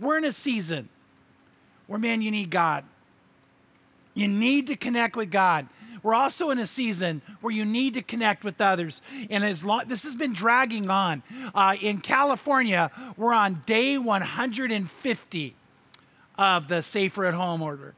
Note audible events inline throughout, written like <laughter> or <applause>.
We're in a season where, man, you need God. You need to connect with God. We're also in a season where you need to connect with others. And as long this has been dragging on, uh, in California, we're on day 150 of the safer at home order.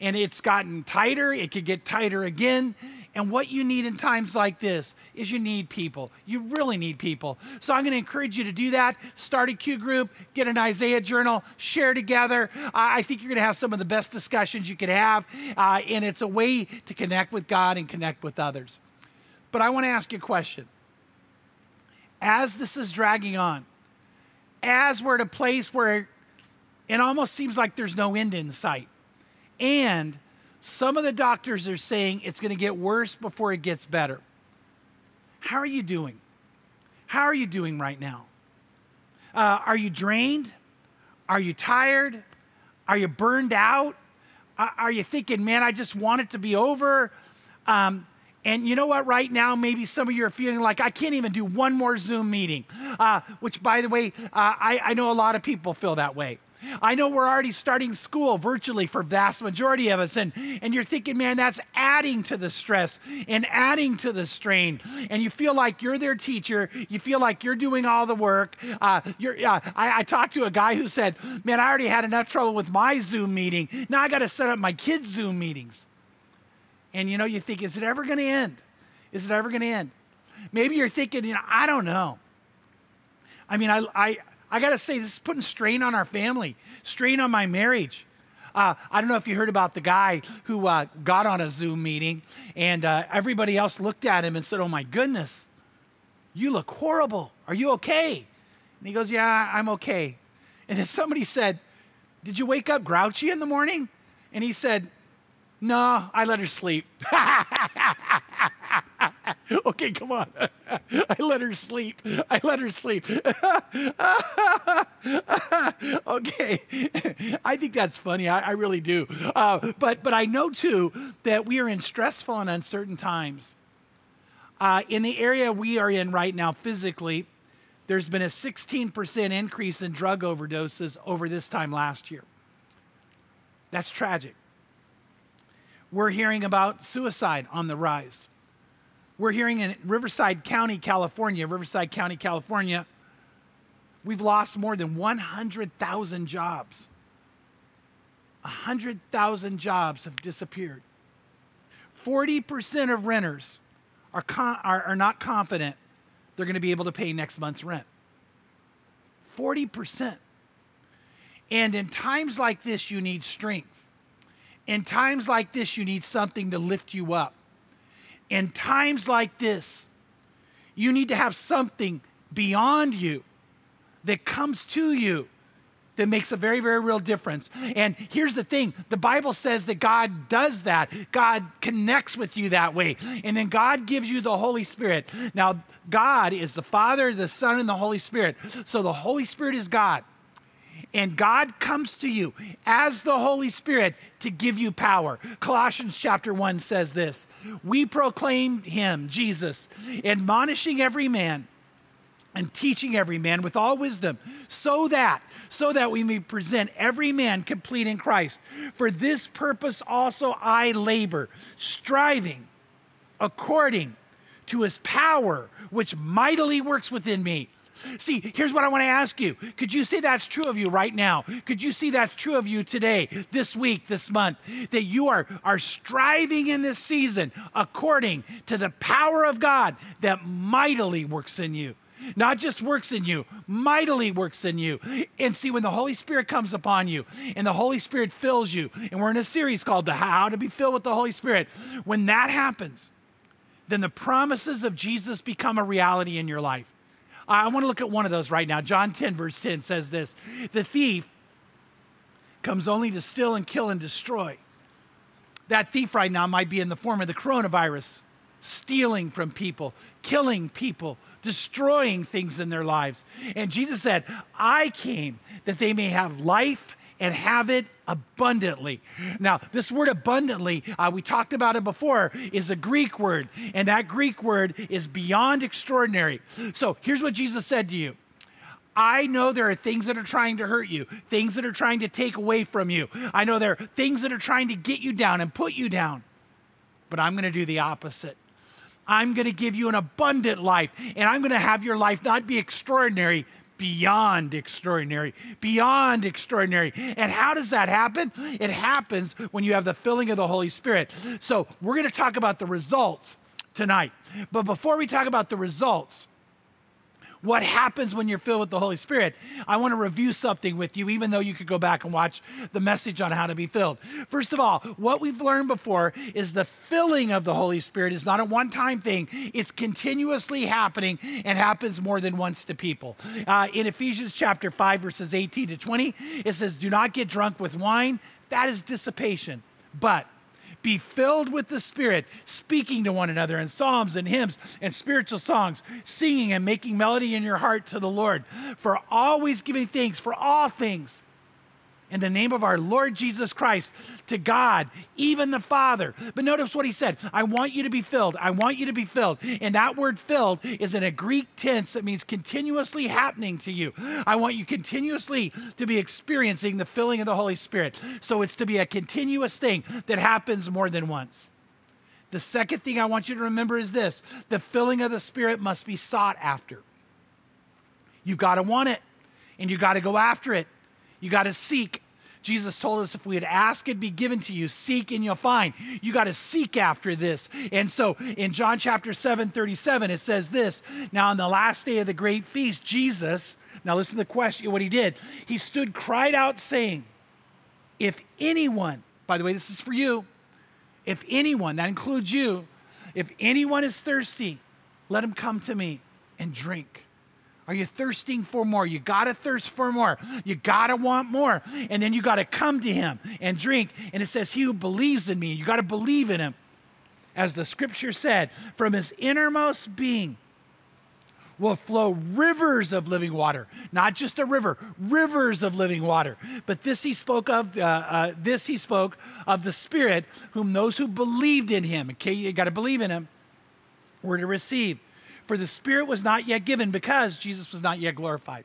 And it's gotten tighter, it could get tighter again. And what you need in times like this is you need people. You really need people. So I'm going to encourage you to do that. Start a Q group, get an Isaiah journal, share together. Uh, I think you're going to have some of the best discussions you could have. Uh, and it's a way to connect with God and connect with others. But I want to ask you a question. As this is dragging on, as we're at a place where it almost seems like there's no end in sight, and some of the doctors are saying it's going to get worse before it gets better. How are you doing? How are you doing right now? Uh, are you drained? Are you tired? Are you burned out? Are you thinking, man, I just want it to be over? Um, and you know what? Right now, maybe some of you are feeling like I can't even do one more Zoom meeting, uh, which, by the way, uh, I, I know a lot of people feel that way. I know we're already starting school virtually for vast majority of us and and you're thinking man that's adding to the stress and adding to the strain. And you feel like you're their teacher. You feel like you're doing all the work. Uh, you're, uh, I, I talked to a guy who said man I already had enough trouble with my Zoom meeting. Now I got to set up my kids Zoom meetings. And you know you think is it ever going to end? Is it ever going to end? Maybe you're thinking you know I don't know. I mean I I I got to say, this is putting strain on our family, strain on my marriage. Uh, I don't know if you heard about the guy who uh, got on a Zoom meeting and uh, everybody else looked at him and said, Oh my goodness, you look horrible. Are you okay? And he goes, Yeah, I'm okay. And then somebody said, Did you wake up grouchy in the morning? And he said, No, I let her sleep. <laughs> <laughs> okay, come on. <laughs> I let her sleep. I let her sleep. <laughs> okay. I think that's funny. I, I really do. Uh, but, but I know too that we are in stressful and uncertain times. Uh, in the area we are in right now, physically, there's been a 16% increase in drug overdoses over this time last year. That's tragic. We're hearing about suicide on the rise. We're hearing in Riverside County, California, Riverside County, California, we've lost more than 100,000 jobs. 100,000 jobs have disappeared. 40% of renters are, con- are, are not confident they're going to be able to pay next month's rent. 40%. And in times like this, you need strength. In times like this, you need something to lift you up. In times like this, you need to have something beyond you that comes to you that makes a very, very real difference. And here's the thing the Bible says that God does that. God connects with you that way. And then God gives you the Holy Spirit. Now, God is the Father, the Son, and the Holy Spirit. So the Holy Spirit is God. And God comes to you as the Holy Spirit to give you power. Colossians chapter 1 says this We proclaim him, Jesus, admonishing every man and teaching every man with all wisdom, so that so that we may present every man complete in Christ. For this purpose also I labor, striving according to his power which mightily works within me. See, here's what I want to ask you. Could you say that's true of you right now? Could you see that's true of you today, this week, this month? That you are, are striving in this season according to the power of God that mightily works in you. Not just works in you, mightily works in you. And see, when the Holy Spirit comes upon you and the Holy Spirit fills you, and we're in a series called The How to Be Filled with the Holy Spirit, when that happens, then the promises of Jesus become a reality in your life. I want to look at one of those right now. John 10, verse 10 says this The thief comes only to steal and kill and destroy. That thief right now might be in the form of the coronavirus, stealing from people, killing people, destroying things in their lives. And Jesus said, I came that they may have life and have it abundantly. Now, this word abundantly, uh, we talked about it before, is a Greek word, and that Greek word is beyond extraordinary. So here's what Jesus said to you I know there are things that are trying to hurt you, things that are trying to take away from you. I know there are things that are trying to get you down and put you down. But I'm going to do the opposite. I'm going to give you an abundant life, and I'm going to have your life not be extraordinary, beyond extraordinary, beyond extraordinary. And how does that happen? It happens when you have the filling of the Holy Spirit. So, we're going to talk about the results tonight. But before we talk about the results, what happens when you're filled with the Holy Spirit, I want to review something with you, even though you could go back and watch the message on how to be filled. First of all, what we've learned before is the filling of the Holy Spirit is not a one time thing, it's continuously happening and happens more than once to people. Uh, in Ephesians chapter 5, verses 18 to 20, it says, Do not get drunk with wine, that is dissipation. But be filled with the Spirit, speaking to one another in psalms and hymns and spiritual songs, singing and making melody in your heart to the Lord, for always giving thanks for all things in the name of our Lord Jesus Christ to God, even the Father. But notice what he said I want you to be filled. I want you to be filled. And that word filled is in a Greek tense that means continuously happening to you. I want you continuously to be experiencing the filling of the Holy Spirit. So it's to be a continuous thing that happens more than once. The second thing I want you to remember is this the filling of the Spirit must be sought after. You've got to want it and you got to go after it. You got to seek. Jesus told us if we had ask, it'd be given to you. Seek and you'll find. You got to seek after this. And so in John chapter 7, 37, it says this Now, on the last day of the great feast, Jesus, now listen to the question, what he did. He stood, cried out, saying, If anyone, by the way, this is for you, if anyone, that includes you, if anyone is thirsty, let him come to me and drink. Are you thirsting for more? You got to thirst for more. You got to want more. And then you got to come to him and drink. And it says, He who believes in me, you got to believe in him. As the scripture said, from his innermost being will flow rivers of living water. Not just a river, rivers of living water. But this he spoke of, uh, uh, this he spoke of the Spirit, whom those who believed in him, okay, you got to believe in him, were to receive. For the Spirit was not yet given because Jesus was not yet glorified.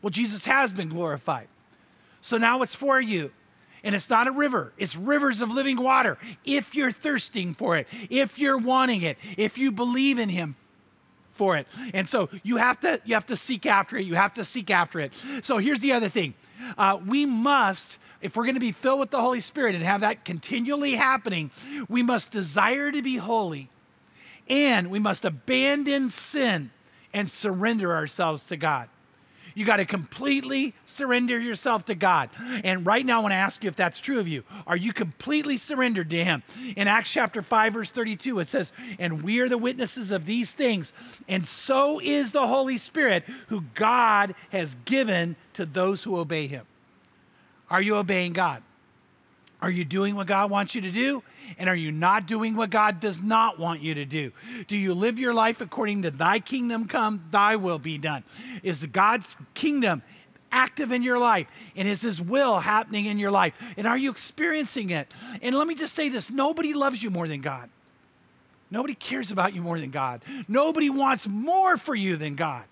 Well, Jesus has been glorified. So now it's for you. And it's not a river, it's rivers of living water. If you're thirsting for it, if you're wanting it, if you believe in Him for it. And so you have to you have to seek after it. You have to seek after it. So here's the other thing. Uh, we must if we're going to be filled with the Holy Spirit and have that continually happening, we must desire to be holy and we must abandon sin and surrender ourselves to God. You got to completely surrender yourself to God. And right now, I want to ask you if that's true of you. Are you completely surrendered to Him? In Acts chapter 5, verse 32, it says, And we are the witnesses of these things, and so is the Holy Spirit, who God has given to those who obey Him. Are you obeying God? Are you doing what God wants you to do? And are you not doing what God does not want you to do? Do you live your life according to thy kingdom come, thy will be done? Is God's kingdom active in your life? And is his will happening in your life? And are you experiencing it? And let me just say this nobody loves you more than God. Nobody cares about you more than God. Nobody wants more for you than God.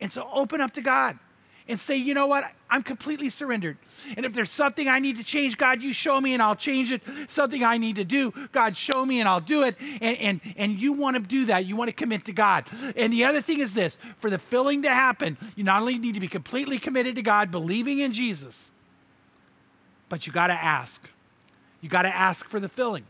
And so open up to God and say, you know what? I'm completely surrendered. And if there's something I need to change, God, you show me and I'll change it. Something I need to do, God, show me and I'll do it. And, and, and you want to do that. You want to commit to God. And the other thing is this for the filling to happen, you not only need to be completely committed to God, believing in Jesus, but you got to ask. You got to ask for the filling.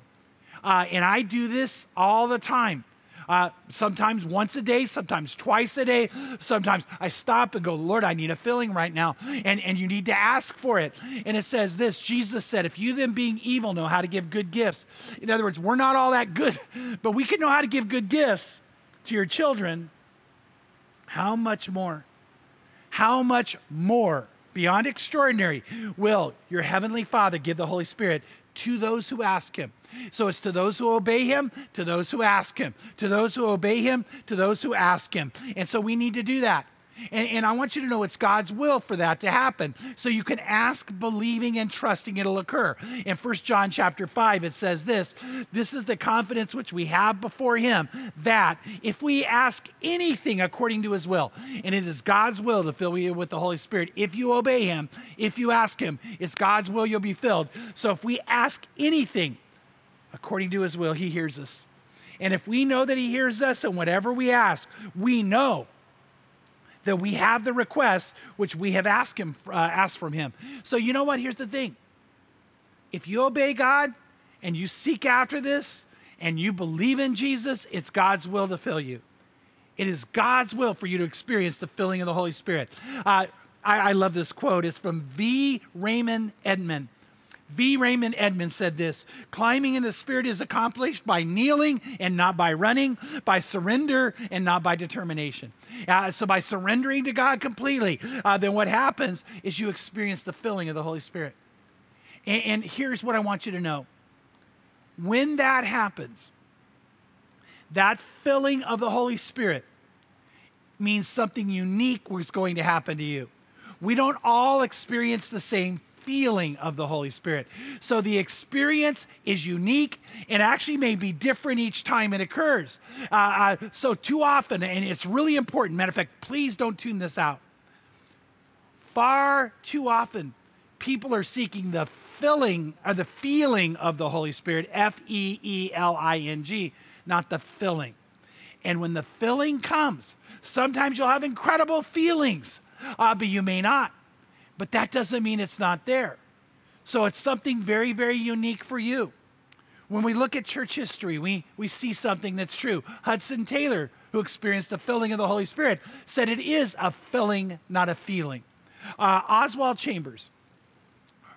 Uh, and I do this all the time uh, sometimes once a day, sometimes twice a day. Sometimes I stop and go, Lord, I need a filling right now. And, and you need to ask for it. And it says this Jesus said, If you then being evil know how to give good gifts, in other words, we're not all that good, <laughs> but we can know how to give good gifts to your children, how much more? How much more? Beyond extraordinary, will your heavenly Father give the Holy Spirit to those who ask him. So it's to those who obey him, to those who ask him, to those who obey him, to those who ask him. And so we need to do that. And, and, I want you to know it's God's will for that to happen. So you can ask, believing, and trusting it'll occur. In 1 John chapter 5, it says this This is the confidence which we have before Him, that if we ask anything according to His will, and it is God's will to fill you with the Holy Spirit, if you obey Him, if you ask Him, it's God's will you'll be filled. So if we ask anything according to His will, He hears us. And if we know that He hears us and whatever we ask, we know that we have the request which we have asked him uh, asked from him. So you know what? Here's the thing. If you obey God and you seek after this and you believe in Jesus, it's God's will to fill you. It is God's will for you to experience the filling of the Holy Spirit. Uh, I, I love this quote. It's from V. Raymond Edman. V. Raymond Edmonds said this climbing in the Spirit is accomplished by kneeling and not by running, by surrender and not by determination. Uh, so, by surrendering to God completely, uh, then what happens is you experience the filling of the Holy Spirit. And, and here's what I want you to know when that happens, that filling of the Holy Spirit means something unique was going to happen to you. We don't all experience the same feeling of the Holy Spirit. So the experience is unique and actually may be different each time it occurs. Uh, uh, so, too often, and it's really important, matter of fact, please don't tune this out. Far too often, people are seeking the filling or the feeling of the Holy Spirit, F E E L I N G, not the filling. And when the filling comes, sometimes you'll have incredible feelings, uh, but you may not but that doesn't mean it's not there. So it's something very, very unique for you. When we look at church history, we, we see something that's true. Hudson Taylor, who experienced the filling of the Holy Spirit, said it is a filling, not a feeling. Uh, Oswald Chambers,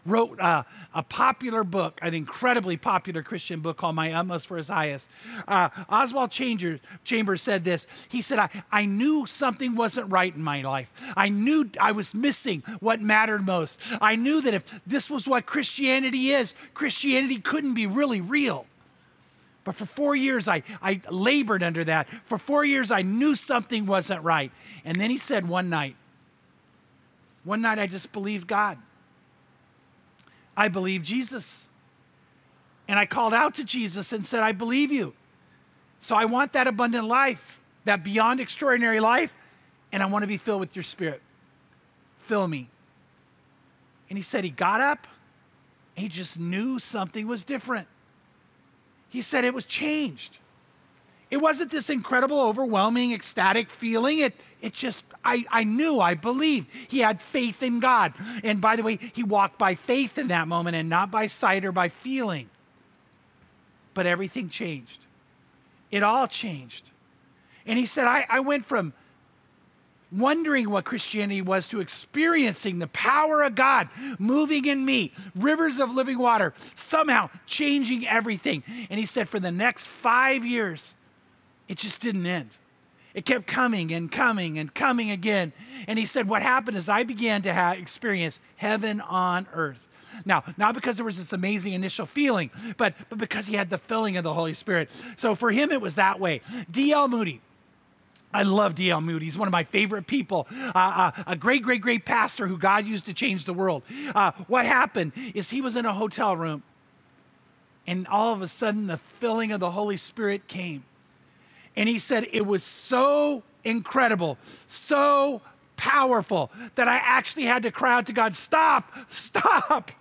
wrote uh, a popular book, an incredibly popular Christian book called My Utmost for His Highest. Uh, Oswald Chambers, Chambers said this. He said, I, I knew something wasn't right in my life. I knew I was missing what mattered most. I knew that if this was what Christianity is, Christianity couldn't be really real. But for four years, I, I labored under that. For four years, I knew something wasn't right. And then he said one night, one night I just believed God. I believe Jesus. And I called out to Jesus and said, I believe you. So I want that abundant life, that beyond extraordinary life, and I want to be filled with your spirit. Fill me. And he said he got up, he just knew something was different. He said it was changed. It wasn't this incredible, overwhelming, ecstatic feeling. It, it just, I, I knew, I believed. He had faith in God. And by the way, he walked by faith in that moment and not by sight or by feeling. But everything changed. It all changed. And he said, I, I went from wondering what Christianity was to experiencing the power of God moving in me, rivers of living water, somehow changing everything. And he said, for the next five years, it just didn't end. It kept coming and coming and coming again. And he said, What happened is I began to experience heaven on earth. Now, not because there was this amazing initial feeling, but, but because he had the filling of the Holy Spirit. So for him, it was that way. D.L. Moody, I love D.L. Moody. He's one of my favorite people. Uh, uh, a great, great, great pastor who God used to change the world. Uh, what happened is he was in a hotel room, and all of a sudden, the filling of the Holy Spirit came. And he said it was so incredible, so powerful that I actually had to cry out to God, Stop, stop.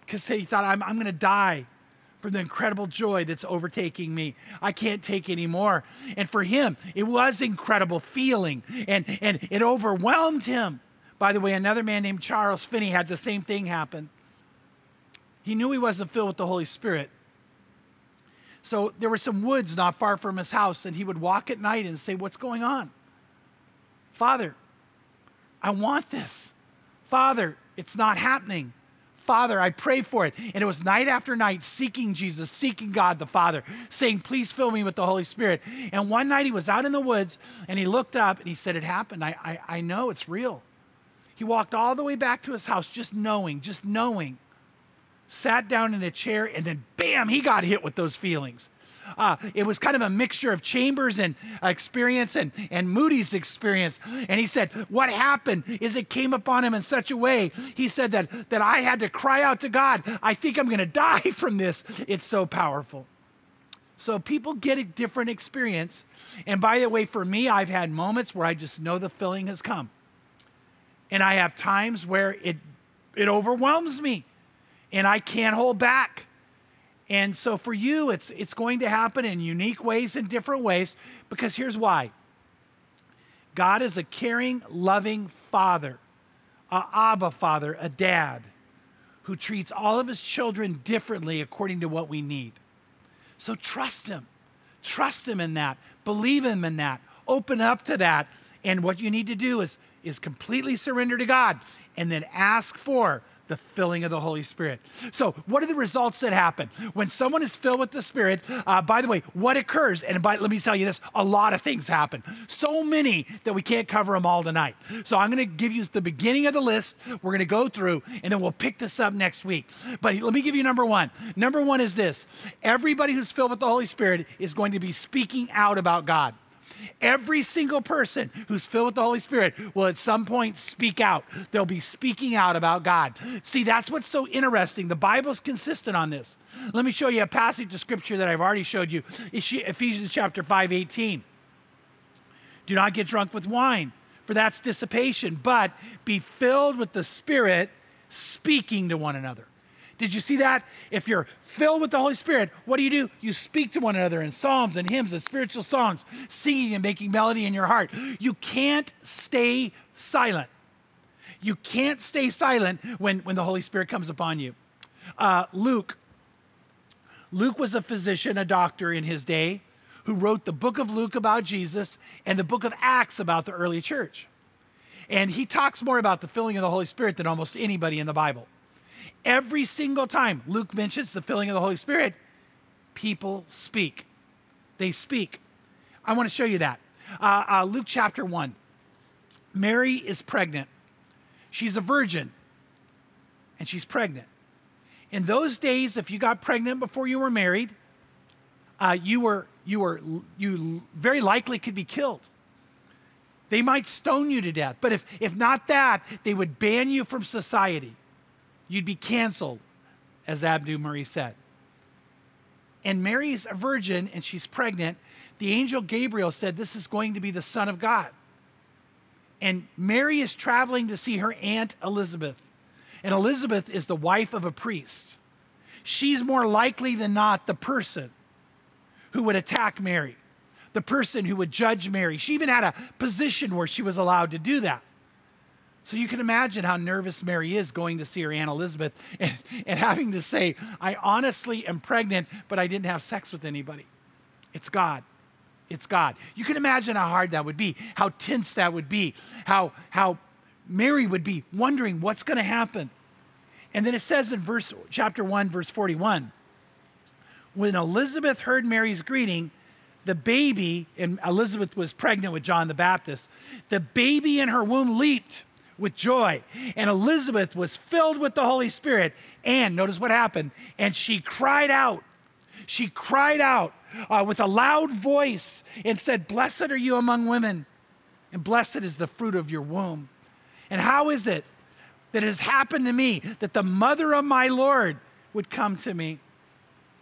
Because he thought, I'm, I'm going to die from the incredible joy that's overtaking me. I can't take anymore. And for him, it was incredible feeling, and, and it overwhelmed him. By the way, another man named Charles Finney had the same thing happen. He knew he wasn't filled with the Holy Spirit, so there were some woods not far from his house, and he would walk at night and say, What's going on? Father, I want this. Father, it's not happening. Father, I pray for it. And it was night after night seeking Jesus, seeking God the Father, saying, Please fill me with the Holy Spirit. And one night he was out in the woods and he looked up and he said, It happened. I, I, I know it's real. He walked all the way back to his house just knowing, just knowing sat down in a chair, and then bam, he got hit with those feelings. uh, it was kind of a mixture of Chambers and experience and, and Moody's experience. And he said, what happened is it came upon him in such a way. He said that, that I had to cry out to God, I think I'm going <laughs> to die from this. It's so powerful. So people get a different experience. And by the way, for me, I've had moments where I just know the filling has come. And I have times where it, it overwhelms me and I can't hold back. And so for you, it's, it's going to happen in unique ways, in different ways, because here's why God is a caring, loving father, a Abba father, a dad, who treats all of his children differently according to what we need. So trust Him. Trust Him in that. Believe Him in that. Open up to that. And what you need to do is, is completely surrender to God and then ask for the filling of the Holy Spirit. So, what are the results that happen? When someone is filled with the Spirit, uh, by the way, what occurs? And by, let me tell you this a lot of things happen. So many that we can't cover them all tonight. So, I'm going to give you the beginning of the list. We're going to go through, and then we'll pick this up next week. But let me give you number one. Number one is this everybody who's filled with the Holy Spirit is going to be speaking out about God. Every single person who's filled with the Holy Spirit will at some point speak out. They'll be speaking out about God. See, that's what's so interesting. The Bible's consistent on this. Let me show you a passage of scripture that I've already showed you. Ephesians chapter 5, 18. Do not get drunk with wine, for that's dissipation, but be filled with the Spirit, speaking to one another. Did you see that? If you're filled with the Holy Spirit, what do you do? You speak to one another in psalms and hymns and spiritual songs, singing and making melody in your heart. You can't stay silent. You can't stay silent when, when the Holy Spirit comes upon you. Uh, Luke, Luke was a physician, a doctor in his day, who wrote the book of Luke about Jesus and the book of Acts about the early church. And he talks more about the filling of the Holy Spirit than almost anybody in the Bible. Every single time Luke mentions the filling of the Holy Spirit, people speak. They speak. I want to show you that. Uh, uh, Luke chapter 1. Mary is pregnant. She's a virgin, and she's pregnant. In those days, if you got pregnant before you were married, uh, you were you were you very likely could be killed. They might stone you to death, but if if not that, they would ban you from society you'd be canceled, as Abdu Murray said. And Mary's a virgin and she's pregnant. The angel Gabriel said, This is going to be the Son of God. And Mary is traveling to see her aunt Elizabeth. And Elizabeth is the wife of a priest. She's more likely than not the person who would attack Mary, the person who would judge Mary. She even had a position where she was allowed to do that. So you can imagine how nervous Mary is going to see her Aunt Elizabeth and, and having to say, I honestly am pregnant, but I didn't have sex with anybody. It's God. It's God. You can imagine how hard that would be, how tense that would be, how, how Mary would be wondering what's going to happen. And then it says in verse chapter 1 verse 41, when Elizabeth heard Mary's greeting, the baby and Elizabeth was pregnant with John the Baptist, the baby in her womb leaped with joy. And Elizabeth was filled with the Holy Spirit. And notice what happened. And she cried out. She cried out uh, with a loud voice and said, Blessed are you among women, and blessed is the fruit of your womb. And how is it that it has happened to me that the mother of my Lord would come to me?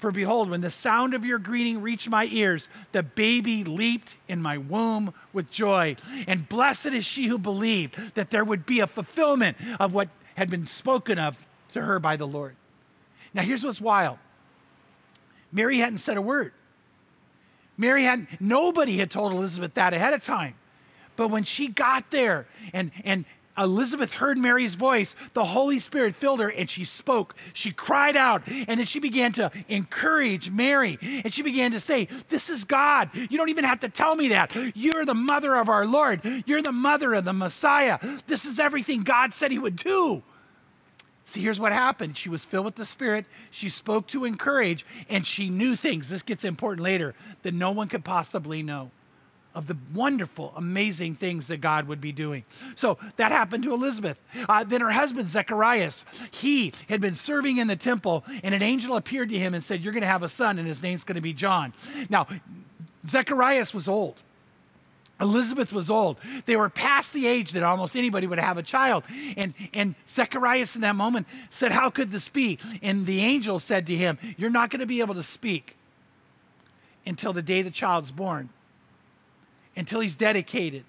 For behold, when the sound of your greeting reached my ears, the baby leaped in my womb with joy. And blessed is she who believed that there would be a fulfillment of what had been spoken of to her by the Lord. Now, here's what's wild Mary hadn't said a word. Mary hadn't, nobody had told Elizabeth that ahead of time. But when she got there and, and Elizabeth heard Mary's voice. The Holy Spirit filled her and she spoke. She cried out and then she began to encourage Mary. And she began to say, This is God. You don't even have to tell me that. You're the mother of our Lord. You're the mother of the Messiah. This is everything God said He would do. See, here's what happened. She was filled with the Spirit. She spoke to encourage, and she knew things. This gets important later that no one could possibly know. Of the wonderful, amazing things that God would be doing. So that happened to Elizabeth. Uh, then her husband, Zacharias, he had been serving in the temple, and an angel appeared to him and said, You're going to have a son, and his name's going to be John. Now, Zacharias was old. Elizabeth was old. They were past the age that almost anybody would have a child. And, and Zacharias in that moment said, How could this be? And the angel said to him, You're not going to be able to speak until the day the child's born until he's dedicated,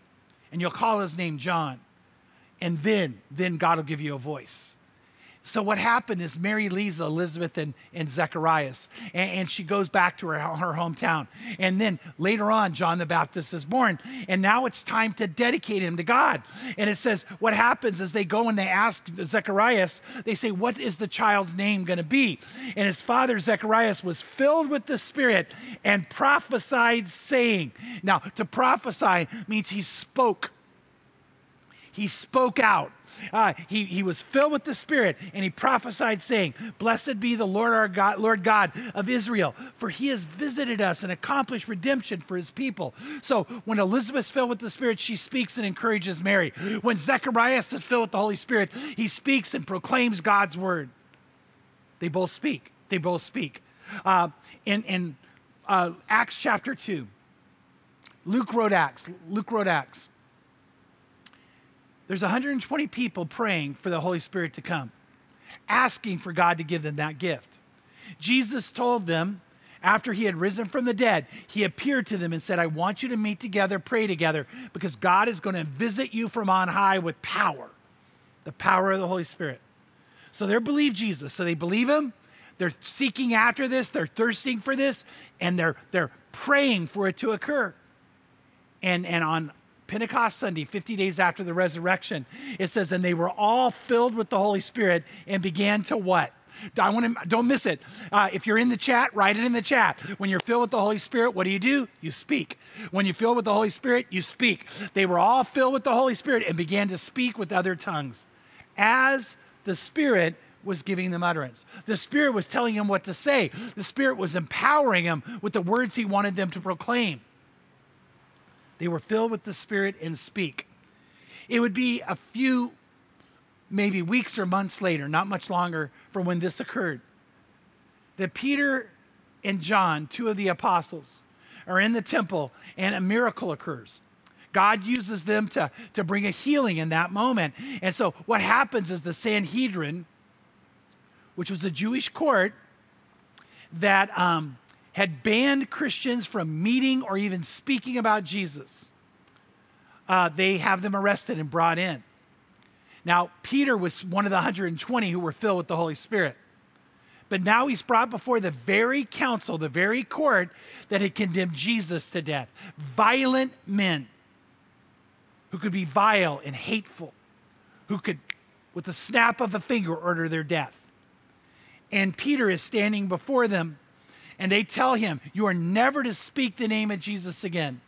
and you'll call his name John. And then, then God will give you a voice. So what happened is Mary leaves Elizabeth and, and Zacharias, and, and, she goes back to her, her hometown. And then later on, John the Baptist is born, and now it's time to dedicate him to God. And it says what happens is they go and they ask Zacharias, they say, what is the child's name going to be? And his father, Zacharias, was filled with the Spirit and prophesied, saying, now to prophesy means he spoke. He spoke out uh, he, he was filled with the Spirit and he prophesied, saying, Blessed be the Lord our God, Lord God of Israel, for he has visited us and accomplished redemption for his people. So when Elizabeth's filled with the Spirit, she speaks and encourages Mary. When Zechariah is filled with the Holy Spirit, he speaks and proclaims God's word. They both speak. They both speak. Uh, in in uh, Acts chapter 2, Luke wrote Acts. Luke wrote Acts. There's 120 people praying for the Holy Spirit to come, asking for God to give them that gift. Jesus told them after he had risen from the dead, he appeared to them and said, I want you to meet together, pray together, because God is going to visit you from on high with power, the power of the Holy Spirit. So they believe Jesus. So they believe him. They're seeking after this. They're thirsting for this. And they're, they're praying for it to occur. And, and on Pentecost Sunday, 50 days after the resurrection, it says, and they were all filled with the Holy Spirit and began to what? I want to don't miss it. Uh, if you're in the chat, write it in the chat. When you're filled with the Holy Spirit, what do you do? You speak. When you're filled with the Holy Spirit, you speak. They were all filled with the Holy Spirit and began to speak with other tongues, as the Spirit was giving them utterance. The Spirit was telling them what to say. The Spirit was empowering them with the words He wanted them to proclaim. They were filled with the Spirit and speak. It would be a few, maybe weeks or months later, not much longer, from when this occurred, that Peter and John, two of the apostles, are in the temple and a miracle occurs. God uses them to, to bring a healing in that moment. And so what happens is the Sanhedrin, which was a Jewish court that um, had banned Christians from meeting or even speaking about Jesus, uh, they have them arrested and brought in. Now, Peter was one of the 120 who were filled with the Holy Spirit. But now he's brought before the very council, the very court that had condemned Jesus to death. Violent men who could be vile and hateful, who could, with the snap of a finger, order their death. And Peter is standing before them and they tell him, You are never to speak the name of Jesus again.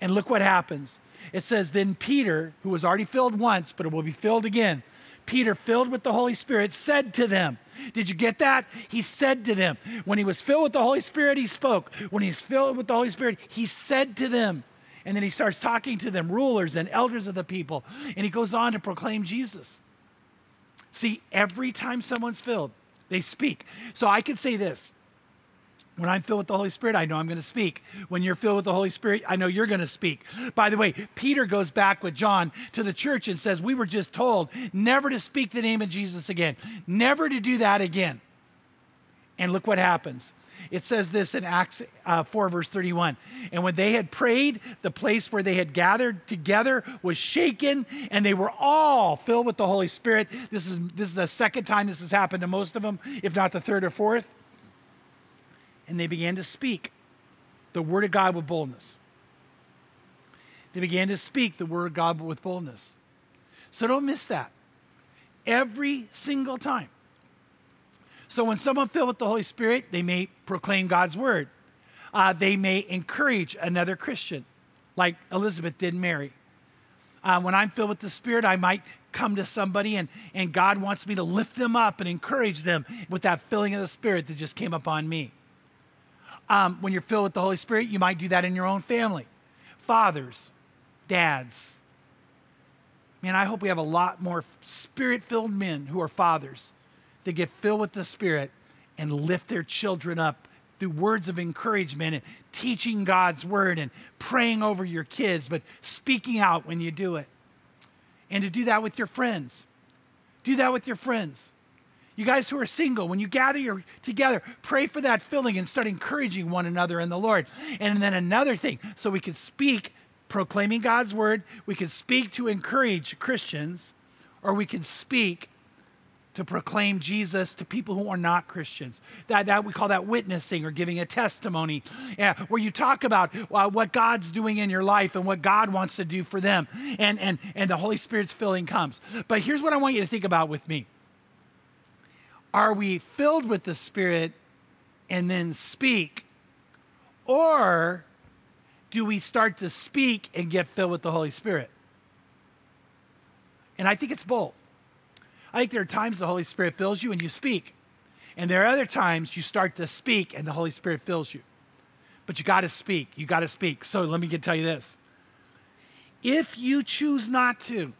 And look what happens. It says, Then Peter, who was already filled once, but it will be filled again, Peter, filled with the Holy Spirit, said to them, Did you get that? He said to them, When he was filled with the Holy Spirit, he spoke. When he's filled with the Holy Spirit, he said to them, and then he starts talking to them, rulers and elders of the people, and he goes on to proclaim Jesus. See, every time someone's filled, they speak. So I could say this when I'm filled with the Holy Spirit, I know I'm going to speak. When you're filled with the Holy Spirit, I know you're going to speak. By the way, Peter goes back with John to the church and says, We were just told never to speak the name of Jesus again, never to do that again. And look what happens. It says this in Acts uh, 4, verse 31. And when they had prayed, the place where they had gathered together was shaken, and they were all filled with the Holy Spirit. This is, this is the second time this has happened to most of them, if not the third or fourth and they began to speak the word of God with boldness. They began to speak the word of God with boldness. So don't miss that. Every single time. So when someone filled with the Holy Spirit, they may proclaim God's word. Uh, they may encourage another Christian, like Elizabeth did Mary. Uh, when I'm filled with the Spirit, I might come to somebody and, and God wants me to lift them up and encourage them with that filling of the Spirit that just came upon me. Um, when you're filled with the Holy Spirit, you might do that in your own family. fathers, dads, man, I hope we have a lot more spirit filled men who are fathers that get filled with the Spirit and lift their children up through words of encouragement and teaching God's word and praying over your kids, but speaking out when you do it. And to do that with your friends. Do that with your friends. You guys who are single, when you gather your, together, pray for that filling and start encouraging one another in the Lord. And then another thing, so we can speak proclaiming God's word, we can speak to encourage Christians, or we can speak to proclaim Jesus to people who are not Christians. That, that we call that witnessing or giving a testimony, yeah, where you talk about uh, what God's doing in your life and what God wants to do for them, and and and the Holy Spirit's filling comes. But here's what I want you to think about with me: Are we filled with the Spirit and then speak, or do we start to speak and get filled with the Holy Spirit? And I think it's both. I think there are times the Holy Spirit fills you and you speak. And there are other times you start to speak and the Holy Spirit fills you. But you got to speak. You got to speak. So let me tell you this. If you choose not to,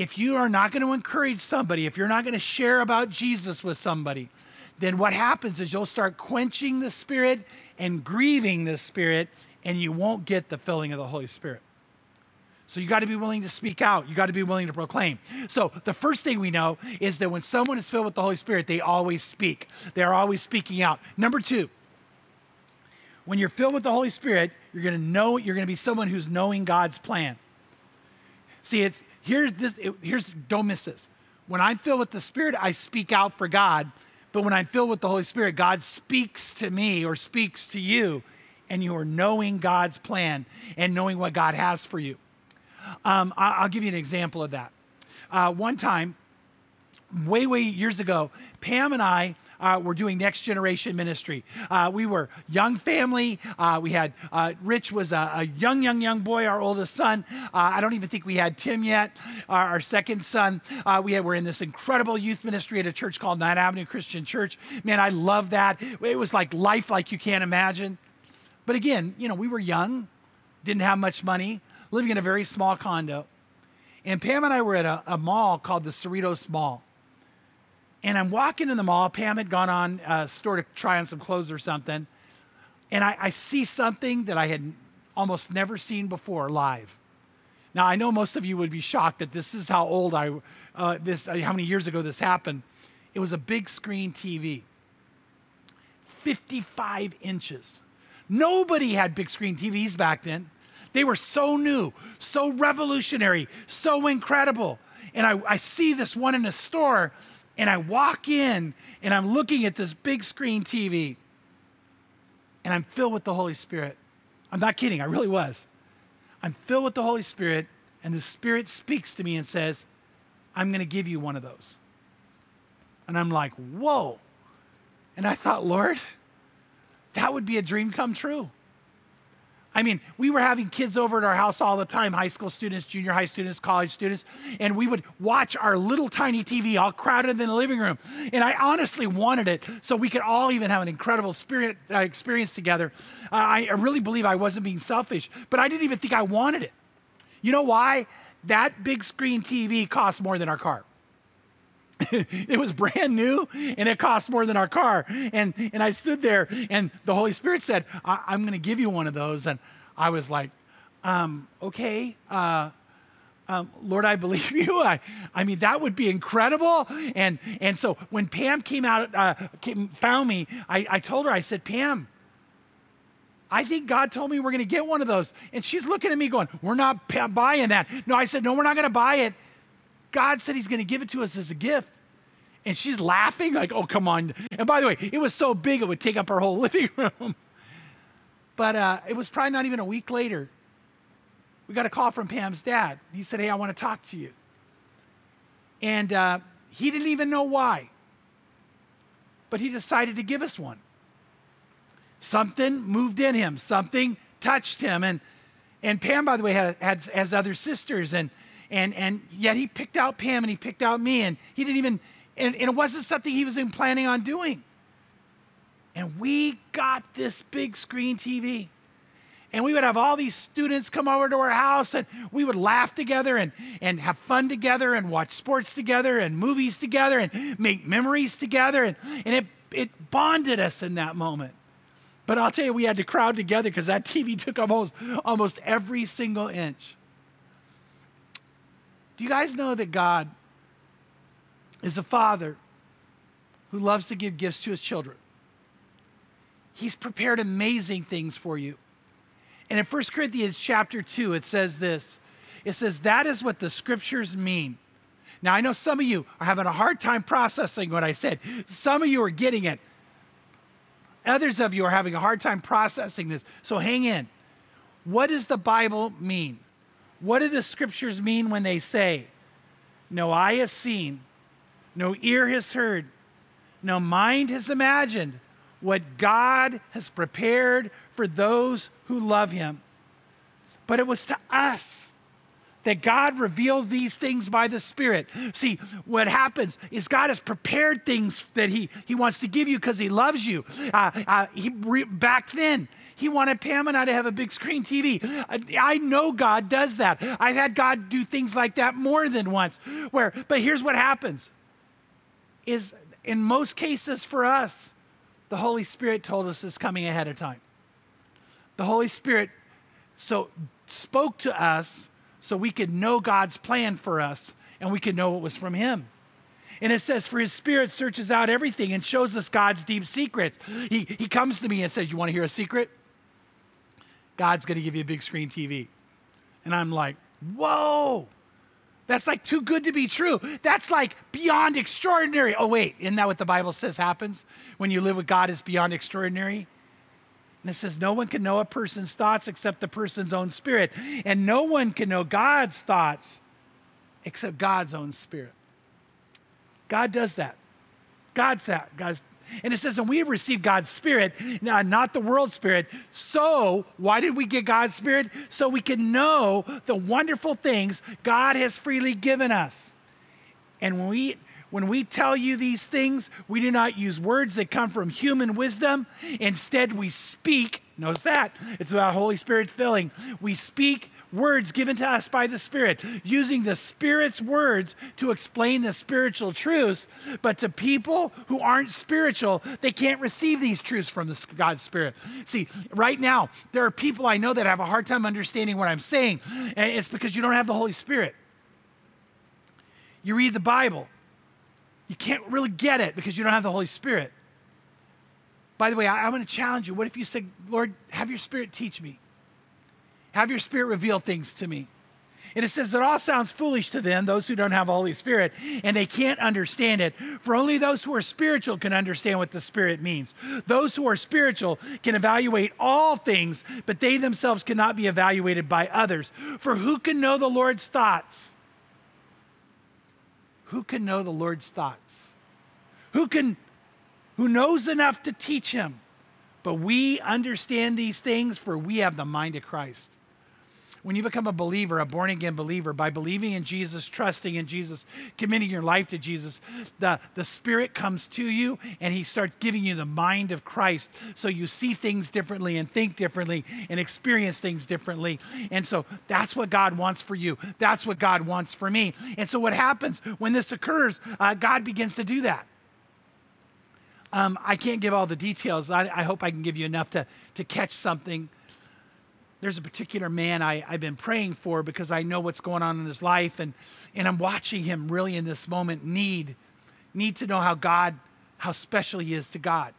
if you are not going to encourage somebody, if you're not going to share about Jesus with somebody, then what happens is you'll start quenching the Spirit and grieving the Spirit, and you won't get the filling of the Holy Spirit. So you got to be willing to speak out. You got to be willing to proclaim. So the first thing we know is that when someone is filled with the Holy Spirit, they always speak. They're always speaking out. Number two, when you're filled with the Holy Spirit, you're going to know you're going to be someone who's knowing God's plan. See, it's here's this. Here's don't miss this. When I'm filled with the Spirit, I speak out for God. But when I'm filled with the Holy Spirit, God speaks to me or speaks to you, and you are knowing God's plan and knowing what God has for you. Um, I, will give you an example of that. Uh, one time, way, way years ago, Pam and I uh, were doing next generation ministry. Uh, we were young family. Uh, we had uh, Rich was a, a, young, young, young boy, our oldest son. Uh, I don't even think we had Tim yet, our, our second son. We had, were in this incredible youth ministry at a church called Ninth Avenue Christian Church. Man, I love that. It was like life like you can't imagine. But again, you know, we were young, didn't have much money living in a very small condo. And Pam and I were at a, a mall called the Cerritos Mall. And I'm walking in the mall. Pam had gone on a store to try on some clothes or something. And I, I see something that I had almost never seen before live. Now, I know most of you would be shocked that this is how old I, uh, this, uh, how many years ago this happened. It was a big screen TV, 55 inches. Nobody had big screen TVs back then. They were so new, so revolutionary, so incredible. And I, I see this one in a store, and I walk in, and I'm looking at this big screen TV, and I'm filled with the Holy Spirit. I'm not kidding, I really was. I'm filled with the Holy Spirit, and the Spirit speaks to me and says, I'm going to give you one of those. And I'm like, whoa. And I thought, Lord, that would be a dream come true. I mean, we were having kids over at our house all the time high school students, junior high students, college students and we would watch our little tiny TV all crowded in the living room. And I honestly wanted it so we could all even have an incredible spirit uh, experience together. Uh, I, I really believe I wasn't being selfish, but I didn't even think I wanted it. You know why? That big screen TV costs more than our car. <laughs> it was brand new and it cost more than our car. And, and I stood there and the Holy Spirit said, I- am going to give you one of those. And I was like, um, okay, uh, um, Lord, I believe <laughs> you. I, I mean, that would be incredible. And, and so when Pam came out, uh, came, found me, I, I told her, I said, Pam, I think God told me we're going to get one of those. And she's looking at me going, We're not buying that. No, I said, No, we're not going to buy it. God said He's going to give it to us as a gift. And she's laughing, like, oh, come on. And by the way, it was so big it would take up her whole <laughs> living room. But uh, it was probably not even a week later. We got a call from Pam's dad. He said, Hey, I want to talk to you. And uh, he didn't even know why, but he decided to give us one. Something moved in him, something touched him. And, and Pam, by the way, had, had, has other sisters. And and and yet he picked out Pam and he picked out me, and he didn't even and, and it wasn't something he was even planning on doing. And we got this big screen TV. And we would have all these students come over to our house and we would laugh together and, and have fun together and watch sports together and movies together and make memories together. And, and it, it bonded us in that moment. But I'll tell you, we had to crowd together because that TV took almost, almost every single inch. Do you guys know that God is a father who loves to give gifts to his children? He's prepared amazing things for you. And in 1 Corinthians chapter 2, it says this it says, That is what the scriptures mean. Now, I know some of you are having a hard time processing what I said. Some of you are getting it. Others of you are having a hard time processing this. So hang in. What does the Bible mean? What do the scriptures mean when they say, No eye has seen, no ear has heard, no mind has imagined what God has prepared for those who love him. But it was to us that God revealed these things by the Spirit. See, what happens is God has prepared things that He, he wants to give you because He loves you. Uh, uh, he, re, back then, He wanted Pam and I to have a big screen TV. I, I know God does that. I've had God do things like that more than once. Where, but here's what happens: is in most cases for us, the Holy Spirit told us is coming ahead of time. The Holy Spirit so spoke to us so we could know God's plan for us and we could know it was from Him. And it says, For His Spirit searches out everything and shows us God's deep secrets. He, he comes to me and says, You want to hear a secret? God's going to give you a big screen TV. And I'm like, Whoa. That's like too good to be true. That's like beyond extraordinary. Oh, wait, isn't that what the Bible says happens when you live with God? Is beyond extraordinary? And it says, No one can know a person's thoughts except the person's own spirit. And no one can know God's thoughts except God's own spirit. God does that. God's that. God's, and it says, and we have received God's spirit, uh, not the world spirit. So, why did we get God's spirit? So we can know the wonderful things God has freely given us. And when we when we tell you these things, we do not use words that come from human wisdom. Instead, we speak. Notice that. It's about Holy Spirit filling. We speak words given to us by the Spirit, using the Spirit's words to explain the spiritual truths. But to people who aren't spiritual, they can't receive these truths from the God's Spirit. See, right now, there are people I know that have a hard time understanding what I'm saying, and it's because you don't have the Holy Spirit. You read the Bible, you can't really get it because you don't have the Holy Spirit. By the way, I, am going to challenge you. What if you said, Lord, have your Spirit teach me? Have your Spirit reveal things to me? And it says it all sounds foolish to them, those who don't have the Holy Spirit, and they can't understand it. For only those who are spiritual can understand what the Spirit means. Those who are spiritual can evaluate all things, but they themselves cannot be evaluated by others. For who can know the Lord's thoughts? who can know the Lord's thoughts? Who can who knows enough to teach him? But we understand these things for we have the mind of Christ. When you become a believer, a born again believer, by believing in Jesus, trusting in Jesus, committing your life to Jesus, the, the Spirit comes to you and He starts giving you the mind of Christ. So you see things differently and think differently and experience things differently. And so that's what God wants for you. That's what God wants for me. And so what happens when this occurs, uh, God begins to do that. Um, I can't give all the details. I, I, hope I can give you enough to, to catch something there's a particular man I, have been praying for because I know what's going on in his life, and, and I'm watching him really in this moment need, need to know how God, how special he is to God.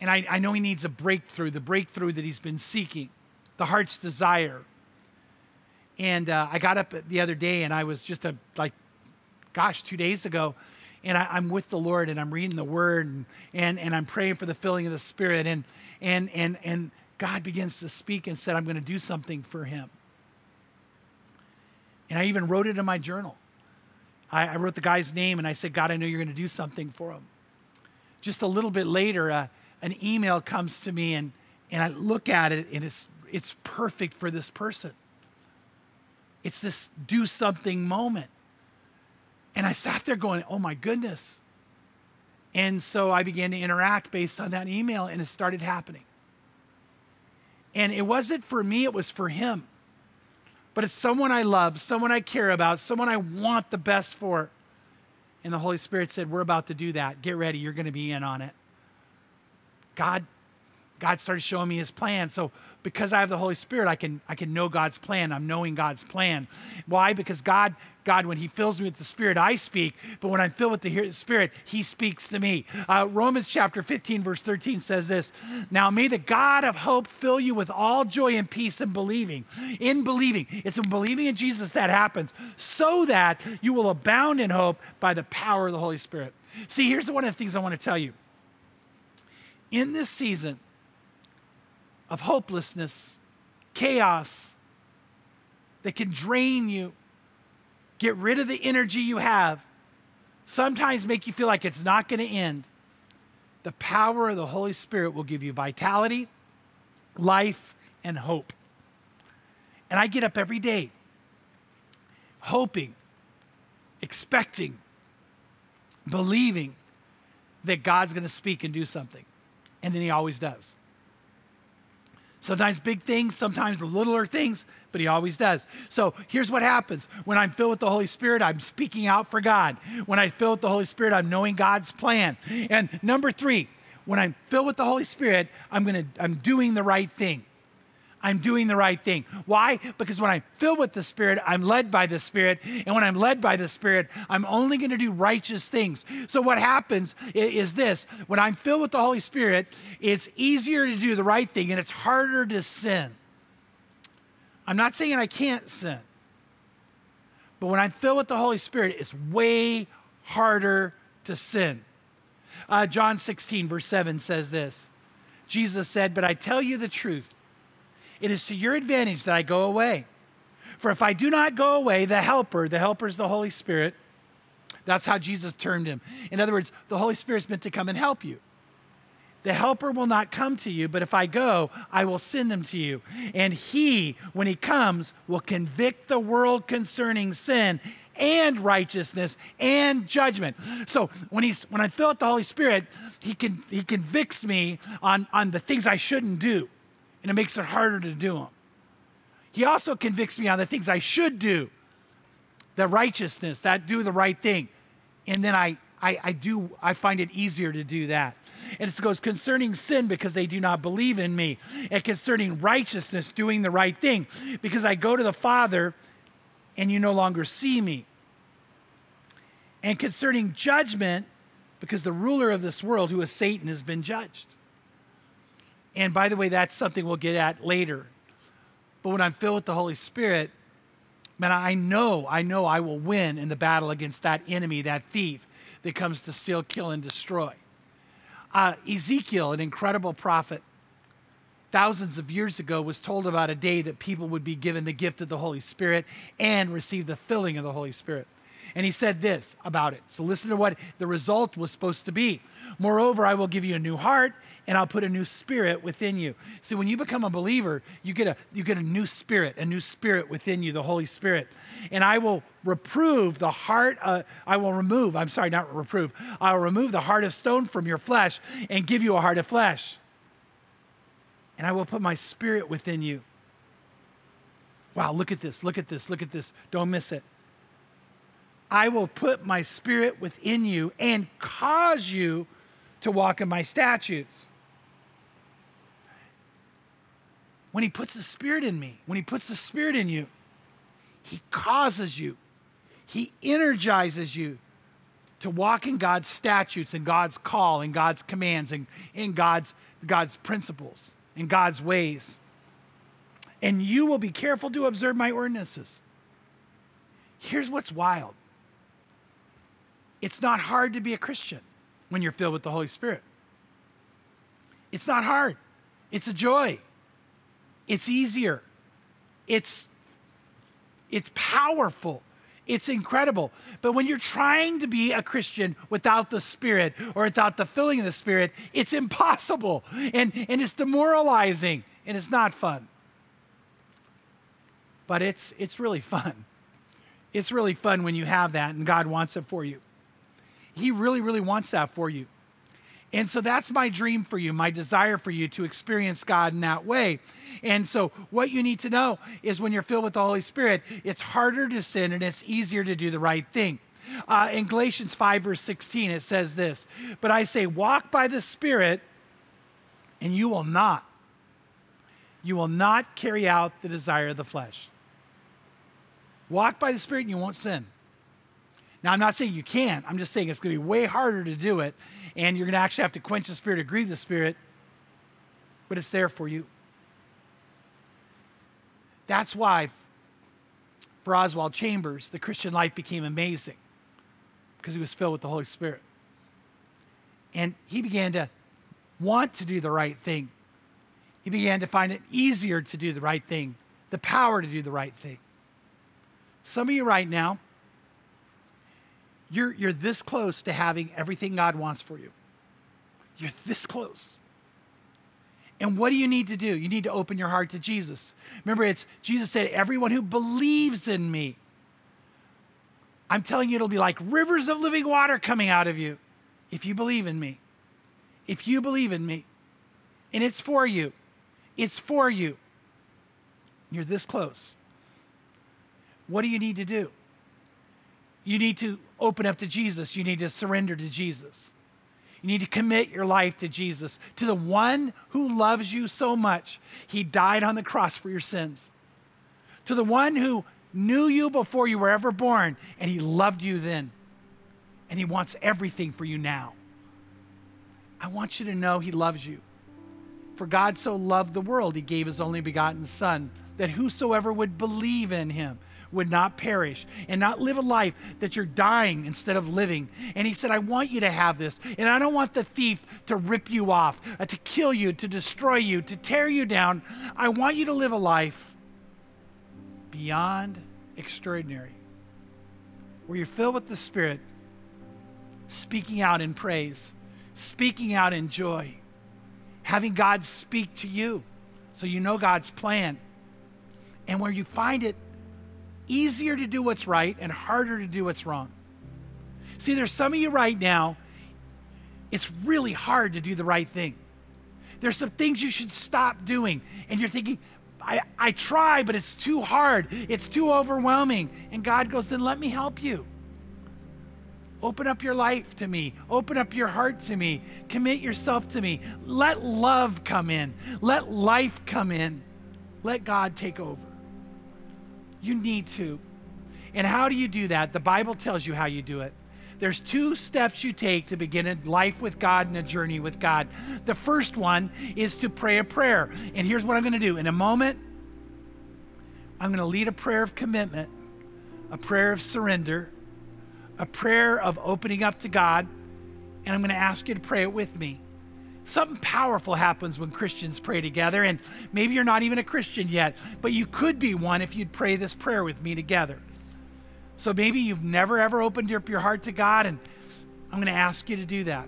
And I, I know he needs a breakthrough, the breakthrough that he's been seeking, the heart's desire. And uh, I got up the other day and I was just a, like, gosh, two days ago, and I, am with the Lord and I'm reading the Word and, and, and I'm praying for the filling of the Spirit. And, and, and, and God begins to speak and said, I'm going to do something for him. And I even wrote it in my journal. I, I wrote the guy's name and I said, God, I know you're going to do something for him. Just a little bit later, uh, an email comes to me and, and I look at it and it's, it's perfect for this person. It's this do something moment. And I sat there going, oh my goodness. And so I began to interact based on that email and it started happening. And it wasn't for me, it was for him. But it's someone I love, someone I care about, someone I want the best for. And the Holy Spirit said, We're about to do that. Get ready. You're going to be in on it. God, God started showing me his plan. So because I have the Holy Spirit, I can I can know God's plan. I'm knowing God's plan. Why? Because God God when He fills me with the Spirit, I speak. But when I'm filled with the Spirit, He speaks to me. Uh, Romans chapter 15 verse 13 says this: Now may the God of hope fill you with all joy and peace in believing. In believing, it's in believing in Jesus that happens, so that you will abound in hope by the power of the Holy Spirit. See, here's one of the things I want to tell you. In this season of hopelessness, chaos that can drain you, get rid of the energy you have, sometimes make you feel like it's not going to end. The power of the Holy Spirit will give you vitality, life, and hope. And I get up every day hoping, expecting, believing that God's going to speak and do something. And then He always does. Sometimes big things, sometimes littler things, but he always does. So here's what happens. When I'm filled with the Holy Spirit, I'm speaking out for God. When I fill with the Holy Spirit, I'm knowing God's plan. And number three, when I'm filled with the Holy Spirit, I'm gonna I'm doing the right thing. I'm doing the right thing. Why? Because when I'm filled with the Spirit, I'm led by the Spirit. And when I'm led by the Spirit, I'm only going to do righteous things. So, what happens is this when I'm filled with the Holy Spirit, it's easier to do the right thing and it's harder to sin. I'm not saying I can't sin, but when I'm filled with the Holy Spirit, it's way harder to sin. Uh, John 16, verse 7 says this Jesus said, But I tell you the truth. It is to your advantage that I go away. For if I do not go away, the helper, the helper is the Holy Spirit, that's how Jesus termed him. In other words, the Holy Spirit's meant to come and help you. The helper will not come to you, but if I go, I will send him to you. And he, when he comes, will convict the world concerning sin and righteousness and judgment. So when he's when I fill out the Holy Spirit, he can he convicts me on, on the things I shouldn't do and it makes it harder to do them. He also convicts me on the things I should do, the righteousness, that do the right thing. And then I, I, I do, I find it easier to do that. And it goes concerning sin because they do not believe in me, and concerning righteousness, doing the right thing, because I go to the Father and you no longer see me. And concerning judgment, because the ruler of this world, who is Satan, has been judged. And by the way, that's something we'll get at later. But when I'm filled with the Holy Spirit, man, I know, I know I will win in the battle against that enemy, that thief that comes to steal, kill, and destroy. Uh, Ezekiel, an incredible prophet, thousands of years ago, was told about a day that people would be given the gift of the Holy Spirit and receive the filling of the Holy Spirit. And he said this about it. So listen to what the result was supposed to be. Moreover, I will give you a new heart and I'll put a new spirit within you. See, when you become a believer, you get a you get a new spirit, a new spirit within you, the Holy Spirit. And I will reprove the heart uh, I will remove, I'm sorry, not reprove. I will remove the heart of stone from your flesh and give you a heart of flesh. And I will put my spirit within you. Wow, look at this. Look at this. Look at this. Don't miss it. I will put my spirit within you and cause you to walk in my statutes. When he puts the spirit in me, when he puts the spirit in you, he causes you, he energizes you to walk in God's statutes and God's call and God's commands and in God's, God's principles and God's ways. And you will be careful to observe my ordinances. Here's what's wild it's not hard to be a Christian when you're filled with the Holy Spirit. It's not hard, it's a joy. It's easier. It's it's powerful. It's incredible. But when you're trying to be a Christian without the Spirit or without the filling of the Spirit, it's impossible and, and it's demoralizing and it's not fun. But it's, it's really fun. It's really fun when you have that and God wants it for you. He really, really wants that for you. And so that's my dream for you, my desire for you to experience God in that way. And so, what you need to know is when you're filled with the Holy Spirit, it's harder to sin and it's easier to do the right thing. Uh, in Galatians 5, verse 16, it says this But I say, walk by the Spirit, and you will not. You will not carry out the desire of the flesh. Walk by the Spirit, and you won't sin. Now, I'm not saying you can't. I'm just saying it's going to be way harder to do it, and you're going to actually have to quench the Spirit, or grieve the Spirit, but it's there for you. That's why, for Oswald Chambers, the Christian life became amazing because he was filled with the Holy Spirit. And he began to want to do the right thing. He began to find it easier to do the right thing, the power to do the right thing. Some of you right now, you're, you're this close to having everything God wants for you. You're this close. And what do you need to do? You need to open your heart to Jesus. Remember, it's Jesus said, Everyone who believes in me, I'm telling you, it'll be like rivers of living water coming out of you if you believe in me. If you believe in me. And it's for you. It's for you. You're this close. What do you need to do? You need to open up to Jesus. You need to surrender to Jesus. You need to commit your life to Jesus, to the one who loves you so much. He died on the cross for your sins. To the one who knew you before you were ever born, and he loved you then. And he wants everything for you now. I want you to know he loves you. For God so loved the world, he gave his only begotten Son, that whosoever would believe in him would not perish and not live a life that you're dying instead of living. And he said, I want you to have this. And I don't want the thief to rip you off, uh, to kill you, to destroy you, to tear you down. I want you to live a life beyond extraordinary, where you're filled with the Spirit, speaking out in praise, speaking out in joy, having God speak to you so you know God's plan, and where you find it easier to do what's right and harder to do what's wrong. See, there's some of you right now, it's really hard to do the right thing. There's some things you should stop doing, and you're thinking, I, I try, but it's too hard. It's too overwhelming. And God goes, then let me help you. Open up your life to me. Open up your heart to me. Commit yourself to me. Let love come in. Let life come in. Let God take over. You need to. And how do you do that? The Bible tells you how you do it. There's two steps you take to begin a life with God and a journey with God. The first one is to pray a prayer. And here's what I'm going to do. In a moment, I'm going to lead a prayer of commitment, a prayer of surrender, a prayer of opening up to God, and I'm going to ask you to pray it with me. Something powerful happens when Christians pray together, and maybe you're not even a Christian yet, but you could be one if you'd pray this prayer with me together. So maybe you've never ever opened up your heart to God, and I'm going to ask you to do that.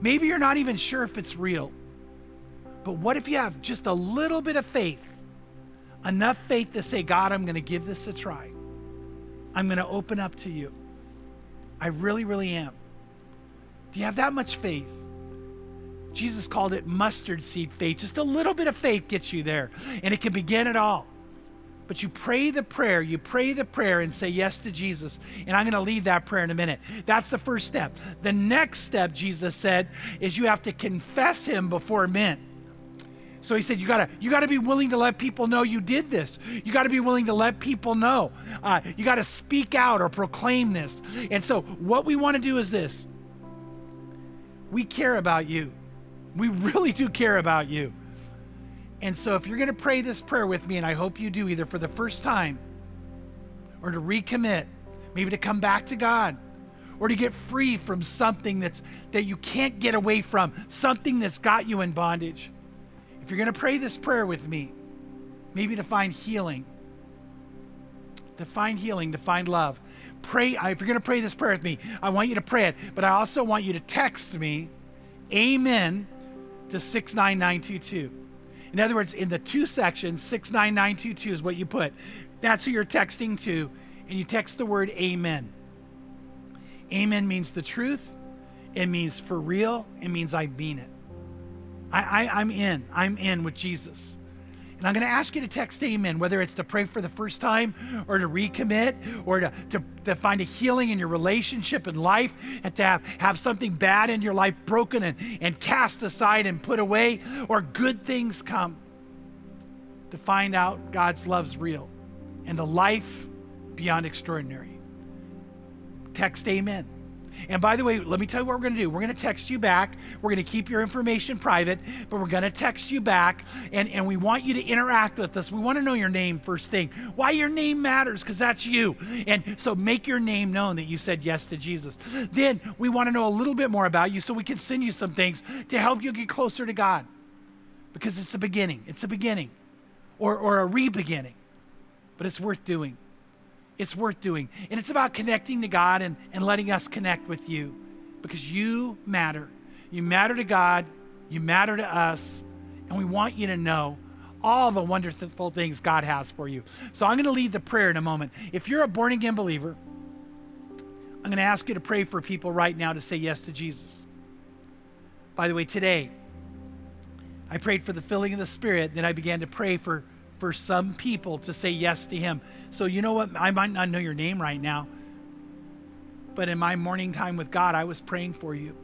Maybe you're not even sure if it's real, but what if you have just a little bit of faith? Enough faith to say, God, I'm going to give this a try. I'm going to open up to you. I really, really am. Do you have that much faith? Jesus called it mustard seed faith. Just a little bit of faith gets you there, and it can begin at all. But you pray the prayer, you pray the prayer and say yes to Jesus. And I'm going to lead that prayer in a minute. That's the first step. The next step, Jesus said, is you have to confess him before men. So he said, you gotta, you gotta be willing to let people know you did this. You gotta be willing to let people know. Uh, you gotta speak out or proclaim this. And so what we want to do is this. We care about you. We really do care about you. And so, if you're going to pray this prayer with me, and I hope you do either for the first time or to recommit, maybe to come back to God or to get free from something that's, that you can't get away from, something that's got you in bondage. If you're going to pray this prayer with me, maybe to find healing, to find healing, to find love, pray. If you're going to pray this prayer with me, I want you to pray it, but I also want you to text me, Amen to 69922. In other words, in the two sections, 69922 is what you put. That's who you're texting to, and you text the word amen. Amen means the truth, It means for real. It means I mean it. I, I, I'm in. I'm in with Jesus. And I'm going to ask you to text amen, whether it's to pray for the first time or to recommit or to, to, to find a healing in your relationship and life and to have, have something bad in your life broken and, and cast aside and put away or good things come to find out God's love's real and the life beyond extraordinary. Text amen. And by the way, let me tell you what we're going to do. We're going to text you back. We're going to keep your information private, but we're going to text you back. And, and we want you to interact with us. We want to know your name first thing. Why your name matters, because that's you. And so make your name known that you said yes to Jesus. Then we want to know a little bit more about you so we can send you some things to help you get closer to God. Because it's a beginning. It's a beginning or, or a re beginning, but it's worth doing it's worth doing. And it's about connecting to God and, and letting us connect with you because you matter. You matter to God, you matter to us, and we want you to know all the wonderful things God has for you. So I'm going to lead the prayer in a moment. If you're a born again believer, I'm going to ask you to pray for people right now to say yes to Jesus. By the way, today, I prayed for the filling of the Spirit, then I began to pray for for some people to say yes to Him. So, you know what? I might not know your name right now, but in my morning time with God, I was praying for you.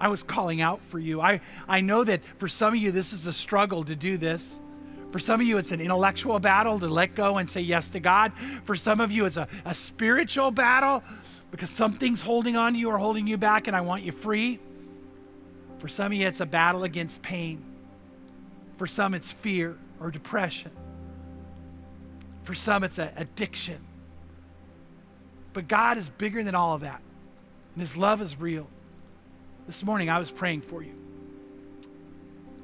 I was calling out for you. I, I know that for some of you, this is a struggle to do this. For some of you, it's an intellectual battle to let go and say yes to God. For some of you, it's a, a spiritual battle because something's holding on to you or holding you back, and I want you free. For some of you, it's a battle against pain. For some, it's fear or depression. For some, it's an addiction. But God is bigger than all of that, and His love is real. This morning, I was praying for you.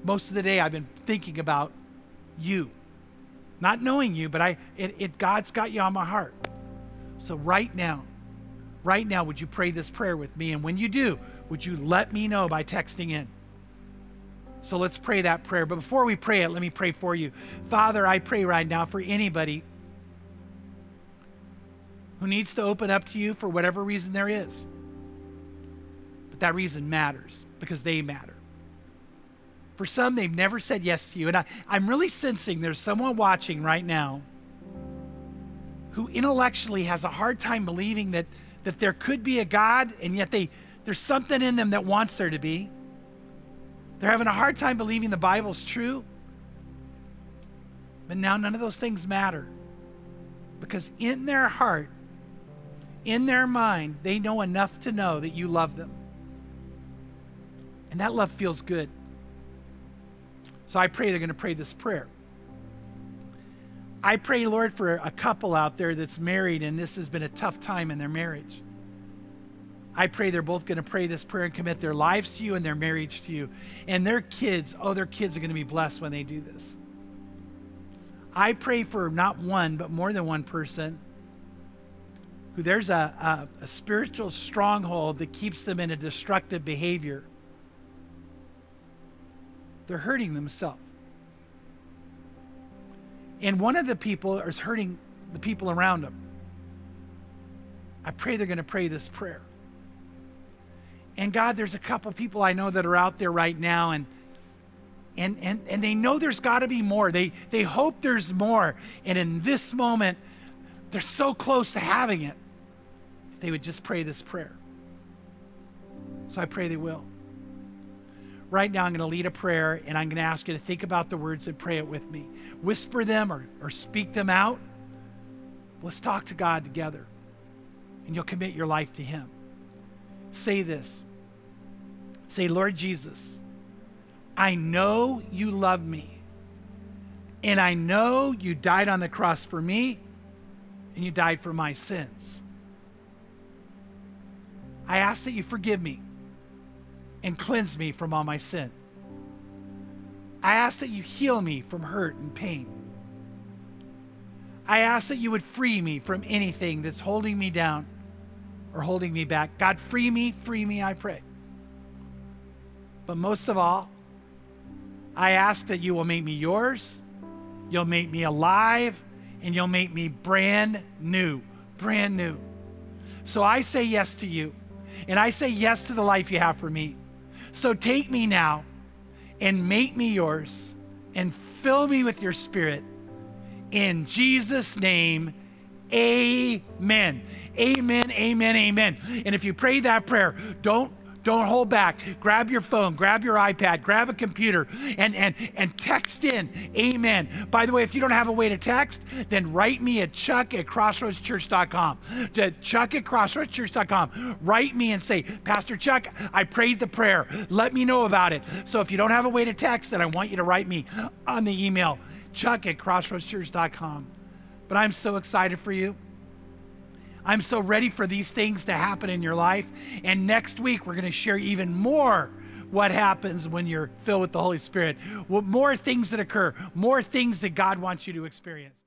Most of the day, I've been thinking about you. Not knowing you, but I, it, it, God's got you on my heart. So, right now, right now, would you pray this prayer with me? And when you do, would you let me know by texting in? So let's pray that prayer. But before we pray it, let me pray for you. Father, I pray right now for anybody who needs to open up to you for whatever reason there is. But that reason matters because they matter. For some, they've never said yes to you. And I, I'm really sensing there's someone watching right now who intellectually has a hard time believing that, that there could be a God, and yet they, there's something in them that wants there to be. They're having a hard time believing the Bible's true. But now none of those things matter. Because in their heart, in their mind, they know enough to know that you love them. And that love feels good. So I pray they're going to pray this prayer. I pray, Lord, for a couple out there that's married and this has been a tough time in their marriage. I pray they're both going to pray this prayer and commit their lives to you and their marriage to you. And their kids, oh, their kids are going to be blessed when they do this. I pray for not one, but more than one person who there's a, a, a spiritual stronghold that keeps them in a destructive behavior. They're hurting themselves. And one of the people is hurting the people around them. I pray they're going to pray this prayer. And God, there's a couple people I know that are out there right now and and and, and they know there's got to be more. They they hope there's more. And in this moment, they're so close to having it. If they would just pray this prayer. So I pray they will. Right now, I'm going to lead a prayer and I'm going to ask you to think about the words and pray it with me. Whisper them or, or speak them out. Let's talk to God together. And you'll commit your life to Him say this Say, Lord Jesus, I know you love me, and I know you died on the cross for me, and you died for my sins. I ask that you forgive me and cleanse me from all my sin. I ask that you heal me from hurt and pain. I ask that you would free me from anything that's holding me down or holding me back. God, free me, free me, I pray. But most of all, I ask that you will make me yours, you'll make me alive, and you'll make me brand new, brand new. So I say yes to you. And I say yes to the life you have for me. So take me now and make me yours and fill me with your spirit. In Jesus' name, amen. Amen, amen, amen. And if you pray that prayer, don't don't hold back. Grab your phone, grab your iPad, grab a computer, and, and, and text in Amen. By the way, if you don't have a way to text, then write me at chuck at crossroadschurch.com. To chuck at crossroadschurch.com. Write me and say, Pastor Chuck, I prayed the prayer. Let me know about it. So if you don't have a way to text, then I want you to write me on the email, chuck at crossroadschurch.com. But I'm so excited for you. I'm so ready for these things to happen in your life. And next week, we're going to share even more what happens when you're filled with the Holy Spirit, more things that occur, more things that God wants you to experience.